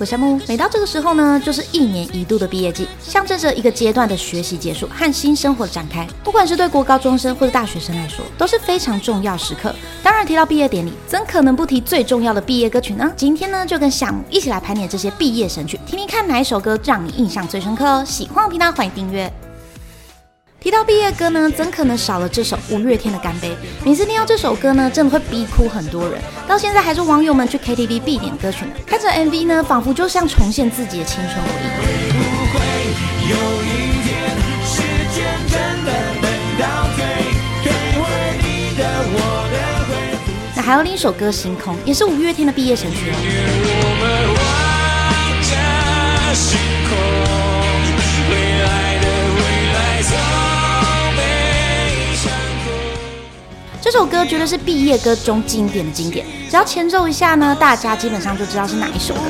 我是木。每到这个时候呢，就是一年一度的毕业季，象征着一个阶段的学习结束和新生活的展开。不管是对国高中生或者大学生来说，都是非常重要时刻。当然，提到毕业典礼，怎可能不提最重要的毕业歌曲呢？今天呢，就跟夏木一起来盘点这些毕业神曲，听听看哪一首歌让你印象最深刻哦。喜欢我频道欢迎订阅。提到毕业歌呢，怎可能少了这首五月天的《干杯》？每次听到这首歌呢，真的会逼哭很多人。到现在还是网友们去 KTV 必点歌曲呢。看着 MV 呢，仿佛就像重现自己的青春回忆。那还有另一首歌《星空》，也是五月天的毕业神曲哦。这首歌绝对是毕业歌中经典的经典，只要前奏一下呢，大家基本上就知道是哪一首歌。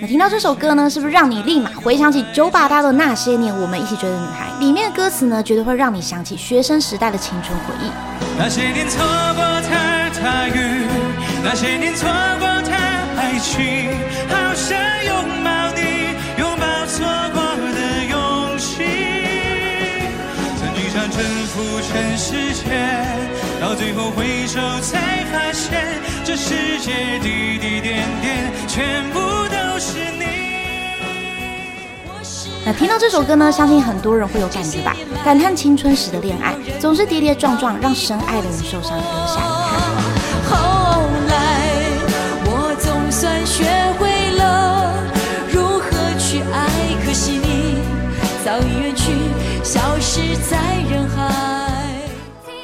那听到这首歌呢，是不是让你立马回想起九把刀的那些年，我们一起追的女孩？里面的歌词呢，绝对会让你想起学生时代的青春回忆。那些年错过的大雨，那些年错过的爱情，好想拥抱。全世界，到最后回首才发现，这世界滴滴点点，全部都是你。那听到这首歌呢，相信很多人会有感觉吧？感叹青春时的恋爱总是跌跌撞撞，让深爱的人受伤，留下遗憾。后来我总算学会了如何去爱，可惜你早已远去，消失在人海。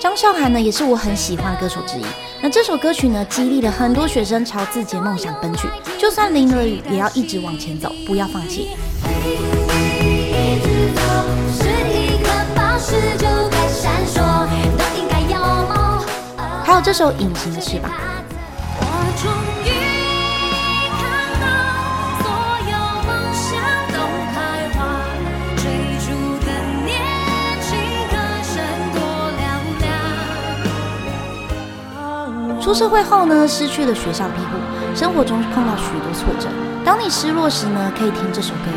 张韶涵呢，也是我很喜欢的歌手之一。那这首歌曲呢，激励了很多学生朝自己的梦想奔去，就算淋了雨，也要一直往前走，不要放弃。还有这首《隐形的翅膀》。出社会后呢，失去了学校庇护，生活中碰到许多挫折。当你失落时呢，可以听这首歌。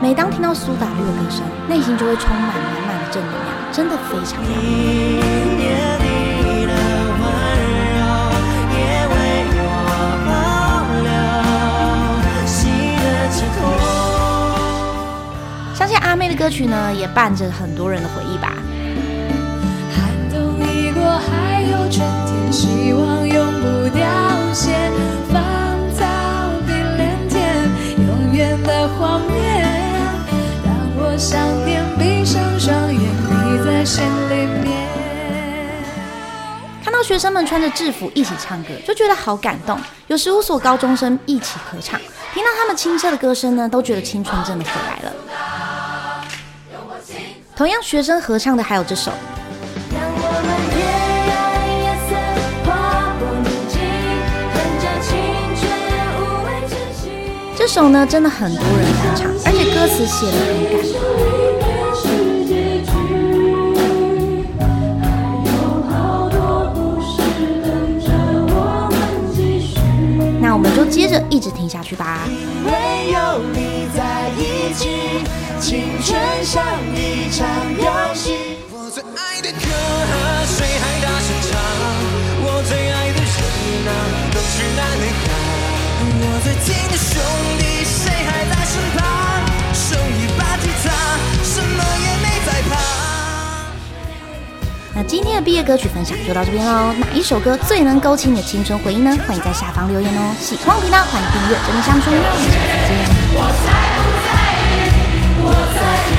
每当听到苏打绿的歌声，内心就会充满满满的正能量，真的非常棒。相信阿妹的歌曲呢，也伴着很多人的回忆吧。有春天。希望永不凋谢，芳草碧连天，永远的画面，让我想念，闭上双眼，你在心里面。看到学生们穿着制服一起唱歌，就觉得好感动。有十五所高中生一起合唱，听到他们清澈的歌声呢，都觉得青春真的回来了。同样学生合唱的还有这首。首呢，真的很多人翻唱，而且歌词写得很感动。那我们就接着一直听下去吧。唯有你在一起，青春像一场游戏。我最爱的歌，谁还大声唱？我最爱的人啊，都去哪里看？我最亲的兄那今天的毕业歌曲分享就到这边喽。哪一首歌最能勾起你的青春回忆呢？欢迎在下方留言哦。喜欢频道欢迎订阅，真的相处，我下次见。我才不在意，我在。